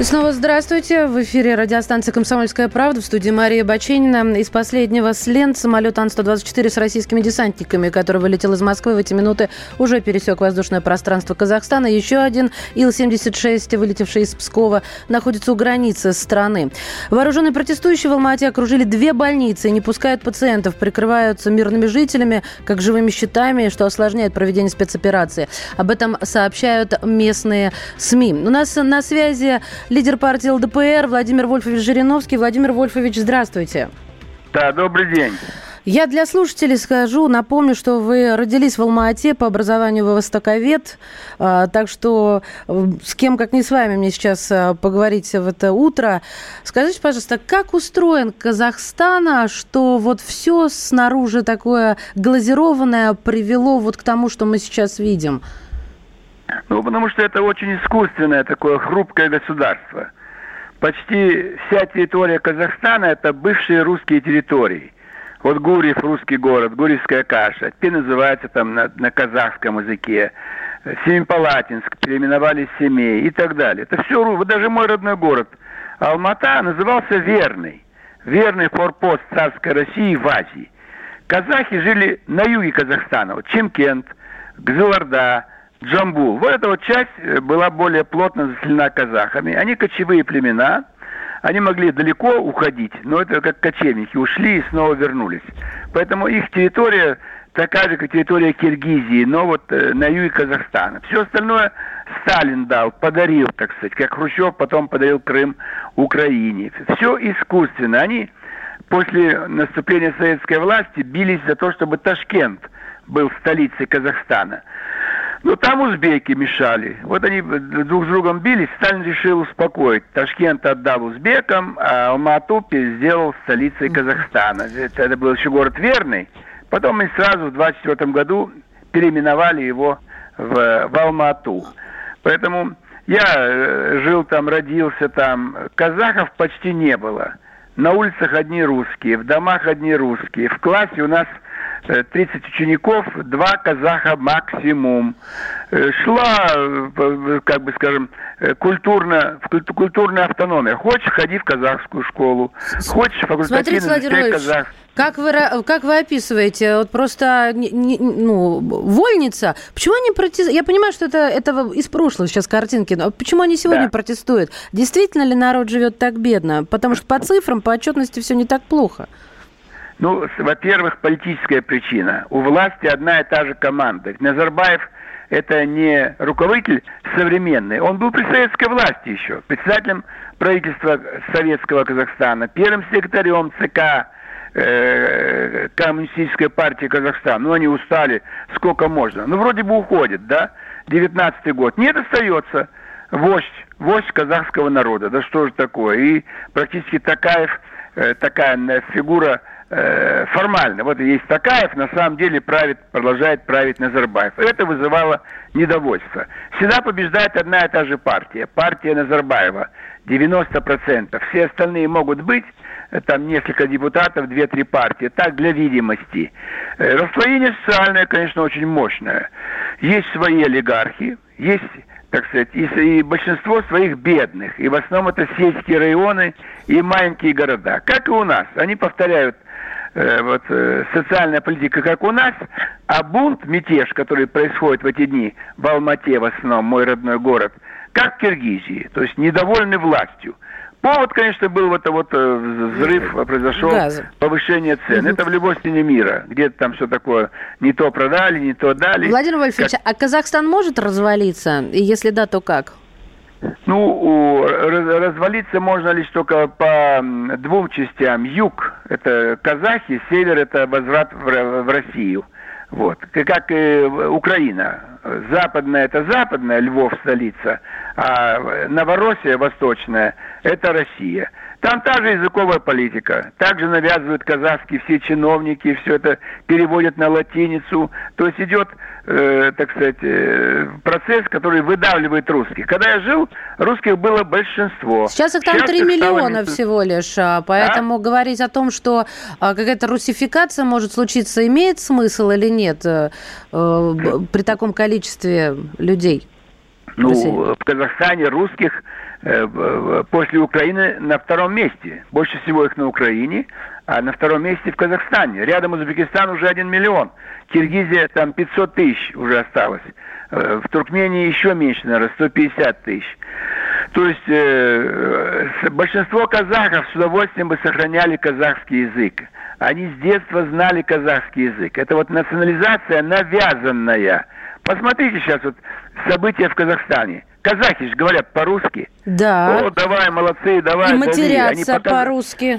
И снова здравствуйте. В эфире радиостанция «Комсомольская правда» в студии Мария Баченина. Из последнего с лент самолет Ан-124 с российскими десантниками, который вылетел из Москвы в эти минуты, уже пересек воздушное пространство Казахстана. Еще один Ил-76, вылетевший из Пскова, находится у границы страны. Вооруженные протестующие в Алмате окружили две больницы и не пускают пациентов, прикрываются мирными жителями, как живыми щитами, что осложняет проведение спецоперации. Об этом сообщают местные СМИ. У нас на связи лидер партии ЛДПР Владимир Вольфович Жириновский. Владимир Вольфович, здравствуйте. Да, добрый день. Я для слушателей скажу, напомню, что вы родились в Алма-Ате, по образованию вы востоковед, а, так что э, с кем, как не с вами, мне сейчас э, поговорить в это утро. Скажите, пожалуйста, как устроен Казахстан, что вот все снаружи такое глазированное привело вот к тому, что мы сейчас видим? Ну, потому что это очень искусственное такое хрупкое государство. Почти вся территория Казахстана – это бывшие русские территории. Вот Гурьев – русский город, Гурьевская каша. Теперь называется там на, на казахском языке. Семипалатинск, переименовали Семей и так далее. Это все, вот даже мой родной город Алмата назывался Верный. Верный форпост царской России в Азии. Казахи жили на юге Казахстана. Вот Чемкент, Гзыларда, Джамбул. Вот эта вот часть э, была более плотно заселена казахами. Они кочевые племена, они могли далеко уходить, но это как кочевники, ушли и снова вернулись. Поэтому их территория такая же, как территория Киргизии, но вот э, на юге Казахстана. Все остальное Сталин дал, подарил, так сказать, как Хрущев потом подарил Крым Украине. Все искусственно. Они после наступления советской власти бились за то, чтобы Ташкент был столицей Казахстана. Ну, там узбеки мешали. Вот они друг с другом бились, Сталин решил успокоить. Ташкент отдал узбекам, а Алмату сделал столицей Казахстана. Это, был еще город Верный. Потом мы сразу в 24 году переименовали его в, в Алмату. Поэтому я э, жил там, родился там. Казахов почти не было. На улицах одни русские, в домах одни русские. В классе у нас 30 э, учеников, два казаха максимум. Э, шла, э, как бы скажем, культурно, культурная автономия. Хочешь, ходи в казахскую школу. Хочешь, факультативный Смотрите, казах. Как вы, как вы описываете, вот просто ну, вольница, почему они протестуют? Я понимаю, что это, это из прошлого сейчас картинки, но почему они сегодня да. протестуют? Действительно ли народ живет так бедно? Потому что по цифрам, по отчетности все не так плохо. Ну, во-первых, политическая причина. У власти одна и та же команда. Назарбаев это не руководитель современный, он был при советской власти еще, председателем правительства Советского Казахстана, первым секретарем ЦК э, Коммунистической партии Казахстана. Ну, они устали, сколько можно. Ну, вроде бы уходит, да? 19 год. Нет, остается вождь, вождь казахского народа. Да что же такое? И практически Такаев, э, такая фигура э, формально. Вот есть Такаев, на самом деле правит, продолжает править Назарбаев. Это вызывало недовольство. Всегда побеждает одна и та же партия. Партия Назарбаева. 90%. Все остальные могут быть, э, там несколько депутатов, две-три партии. Так, для видимости. Э, расслоение социальное, конечно, очень мощное. Есть свои олигархи, есть так сказать, и большинство своих бедных. И в основном это сельские районы и маленькие города. Как и у нас. Они повторяют Э, вот, э, социальная политика, как у нас, а бунт, мятеж, который происходит в эти дни в Алмате, в основном, мой родной город, как в Киргизии, то есть недовольны властью. Повод, конечно, был вот, вот э, взрыв, произошел Газ. повышение цен. Угу. Это в любой стране мира. Где-то там все такое не то продали, не то дали. Владимир Вольфович, как... а Казахстан может развалиться? И если да, то как? Ну, развалиться можно лишь только по двум частям. Юг – это казахи, север – это возврат в Россию. Вот. Как и Украина. Западная – это западная, Львов – столица, а Новороссия, восточная – это Россия. Там та же языковая политика. Также навязывают казахские все чиновники, все это переводят на латиницу. То есть идет, э, так сказать, э, процесс, который выдавливает русских. Когда я жил, русских было большинство. Сейчас их там Сейчас 3 их миллиона стало... всего лишь. А, поэтому а? говорить о том, что а, какая-то русификация может случиться, имеет смысл или нет э, при таком количестве людей? Ну, в Казахстане русских Э, после Украины на втором месте. Больше всего их на Украине, а на втором месте в Казахстане. Рядом Узбекистан уже 1 миллион. Киргизия там 500 тысяч уже осталось. Э, в Туркмении еще меньше, наверное, 150 тысяч. То есть э, большинство казахов с удовольствием бы сохраняли казахский язык. Они с детства знали казахский язык. Это вот национализация навязанная. Посмотрите сейчас вот события в Казахстане – Казахи же говорят по-русски. Да. О, давай, молодцы, давай. И матерятся по-русски.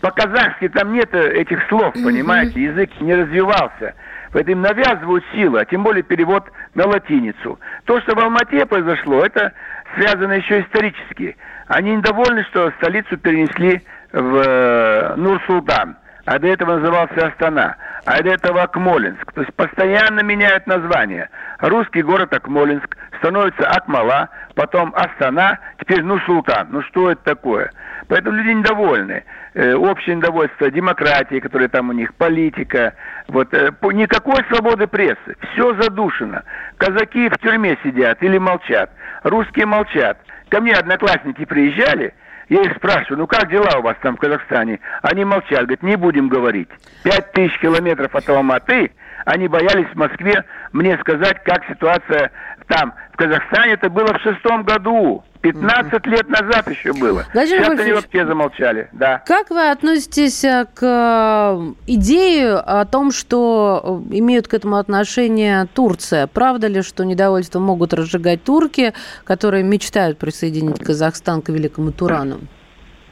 По-казахски там нет этих слов, понимаете, язык не развивался. Поэтому им навязывают силы, а тем более перевод на латиницу. То, что в Алмате произошло, это связано еще исторически. Они недовольны, что столицу перенесли в э, Нур-Султан а до этого назывался Астана, а до этого Акмолинск. То есть постоянно меняют название. Русский город Акмолинск становится Акмала, потом Астана, теперь ну Султан. Ну что это такое? Поэтому люди недовольны. Э, общее недовольство, демократия, которая там у них, политика. Вот, э, никакой свободы прессы. Все задушено. Казаки в тюрьме сидят или молчат. Русские молчат. Ко мне одноклассники приезжали – я их спрашиваю, ну как дела у вас там в Казахстане? Они молчат, говорят, не будем говорить. Пять тысяч километров от Алматы, они боялись в Москве мне сказать, как ситуация там. В Казахстане это было в шестом году. 15 лет назад еще было. Владимир Сейчас они вообще замолчали. Да. Как вы относитесь э, к э, идее о том, что э, имеют к этому отношение Турция? Правда ли, что недовольство могут разжигать турки, которые мечтают присоединить Казахстан к Великому Турану?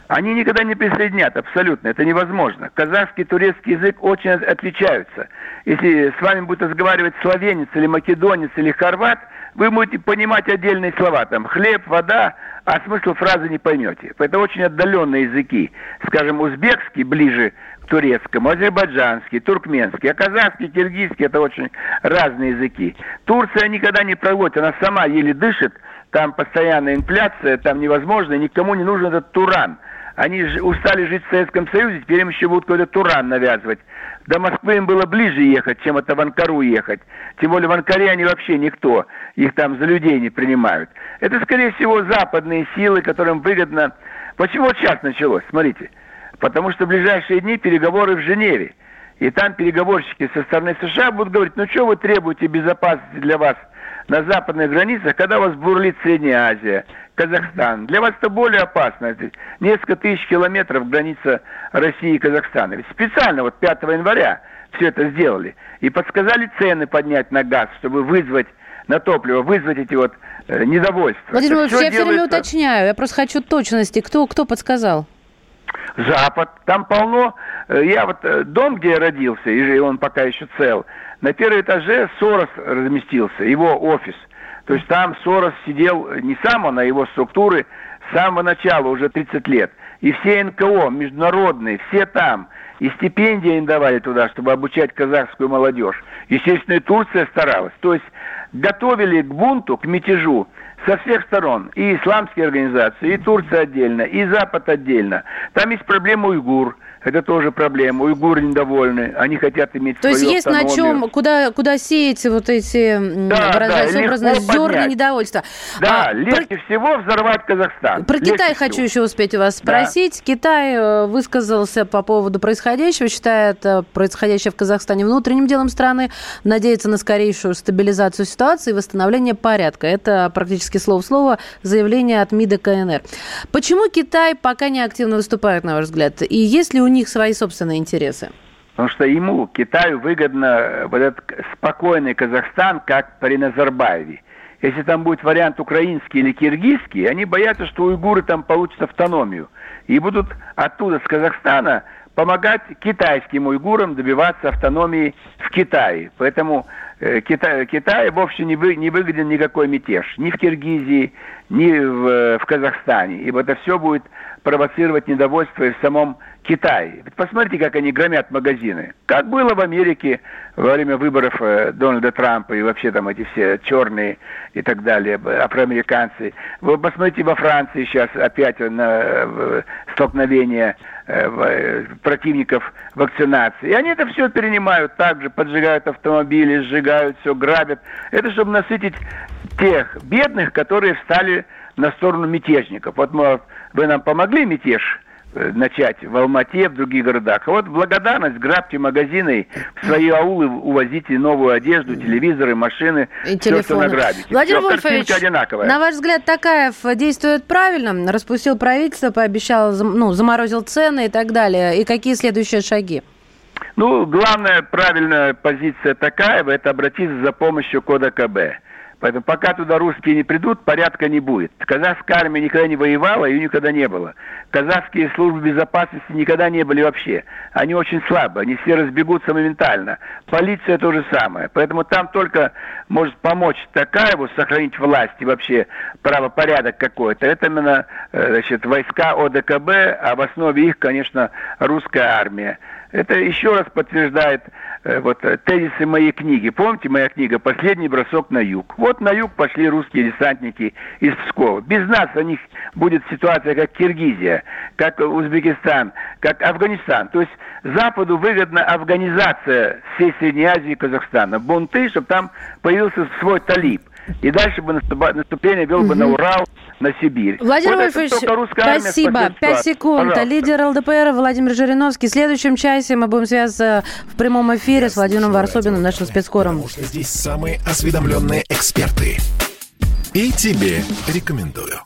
Они никогда не присоединят, абсолютно, это невозможно. Казахский и турецкий язык очень отличаются. Если с вами будет разговаривать словенец или македонец или хорват – вы будете понимать отдельные слова, там хлеб, вода, а смысл фразы не поймете. Это очень отдаленные языки. Скажем, узбекский ближе к турецкому, азербайджанский, туркменский, а казахский, киргизский это очень разные языки. Турция никогда не проводит, она сама еле дышит, там постоянная инфляция, там невозможно, никому не нужен этот туран. Они устали жить в Советском Союзе, теперь им еще будут какой-то туран навязывать. До Москвы им было ближе ехать, чем это в Анкару ехать. Тем более в Анкаре они вообще никто. Их там за людей не принимают. Это, скорее всего, западные силы, которым выгодно... Почему вот сейчас началось? Смотрите. Потому что в ближайшие дни переговоры в Женеве. И там переговорщики со стороны США будут говорить, ну что вы требуете безопасности для вас на западных границах, когда у вас бурлит Средняя Азия, Казахстан. Для вас это более опасно. Несколько тысяч километров граница России и Казахстана. Ведь специально вот 5 января все это сделали. И подсказали цены поднять на газ, чтобы вызвать на топливо, вызвать эти вот э, недовольства. Владимир Владимирович, я все время уточняю. Я просто хочу точности. Кто, кто подсказал? Запад. Там полно. Э, я вот э, дом, где я родился, и он пока еще цел, на первом этаже Сорос разместился, его офис – то есть там Сорос сидел не сам он, а его структуры с самого начала, уже 30 лет. И все НКО международные, все там. И стипендии им давали туда, чтобы обучать казахскую молодежь. Естественно, и Турция старалась. То есть готовили к бунту, к мятежу со всех сторон. И исламские организации, и Турция отдельно, и Запад отдельно. Там есть проблема уйгур – это тоже проблема. Уйгуры недовольны, они хотят иметь То есть есть автономию. на чем, куда, куда сеять вот эти, да, выражаясь да, образно, зерна недовольства. Да, а, легче про... всего взорвать Казахстан. Про легче Китай всего. хочу еще успеть у вас спросить. Да. Китай э, высказался по поводу происходящего, считает э, происходящее в Казахстане внутренним делом страны, надеется на скорейшую стабилизацию ситуации и восстановление порядка. Это практически слово в слово заявление от МИДа КНР. Почему Китай пока не активно выступает, на ваш взгляд? И есть ли у них свои собственные интересы? Потому что ему, Китаю, выгодно э, вот этот спокойный Казахстан, как при Назарбаеве. Если там будет вариант украинский или киргизский, они боятся, что уйгуры там получат автономию. И будут оттуда, с Казахстана, помогать китайским уйгурам добиваться автономии в Китае. Поэтому э, Китай, Китай вовсе не, вы, не выгоден никакой мятеж. Ни в Киргизии, ни в, э, в Казахстане. Ибо это все будет провоцировать недовольство и в самом Китае. Ведь посмотрите, как они громят магазины. Как было в Америке во время выборов э, Дональда Трампа и вообще там эти все черные и так далее, афроамериканцы. Вы посмотрите во Франции сейчас опять на столкновение противников вакцинации. И они это все перенимают также, поджигают автомобили, сжигают все, грабят. Это чтобы насытить тех бедных, которые встали на сторону мятежников. Вот мы, вы нам помогли мятеж э, начать в Алмате, в других городах. А вот благодарность, грабьте магазины, в свои аулы увозите новую одежду, телевизоры, машины, и все, что награбите. Владимир все, Вольфович, одинаковая. на ваш взгляд, Такаев действует правильно? Распустил правительство, пообещал, ну, заморозил цены и так далее. И какие следующие шаги? Ну, главная правильная позиция Такаева – это обратиться за помощью кода КБ. Поэтому пока туда русские не придут, порядка не будет. Казахская армия никогда не воевала, ее никогда не было. Казахские службы безопасности никогда не были вообще. Они очень слабы, они все разбегутся моментально. Полиция то же самое. Поэтому там только может помочь Такаеву сохранить власть и вообще правопорядок какой-то. Это именно э, значит, войска ОДКБ, а в основе их, конечно, русская армия. Это еще раз подтверждает э, вот э, тезисы моей книги. Помните, моя книга «Последний бросок на юг». Вот на юг пошли русские десантники из Пскова. Без нас у них будет ситуация, как Киргизия, как Узбекистан, как Афганистан. То есть Западу выгодна афганизация всей Средней Азии и Казахстана. Бунты, чтобы там появился свой талиб. И дальше бы наступление вел бы на Урал, на Сибирь. Владимир вот Вольфович, спасибо. Пять секунд. Пожалуйста. Лидер ЛДПР Владимир Жириновский. В следующем часе мы будем связаться в прямом эфире Я с Владимиром Варсобиным, нашим спецкором. Потому что здесь самые осведомленные эксперты. И тебе рекомендую.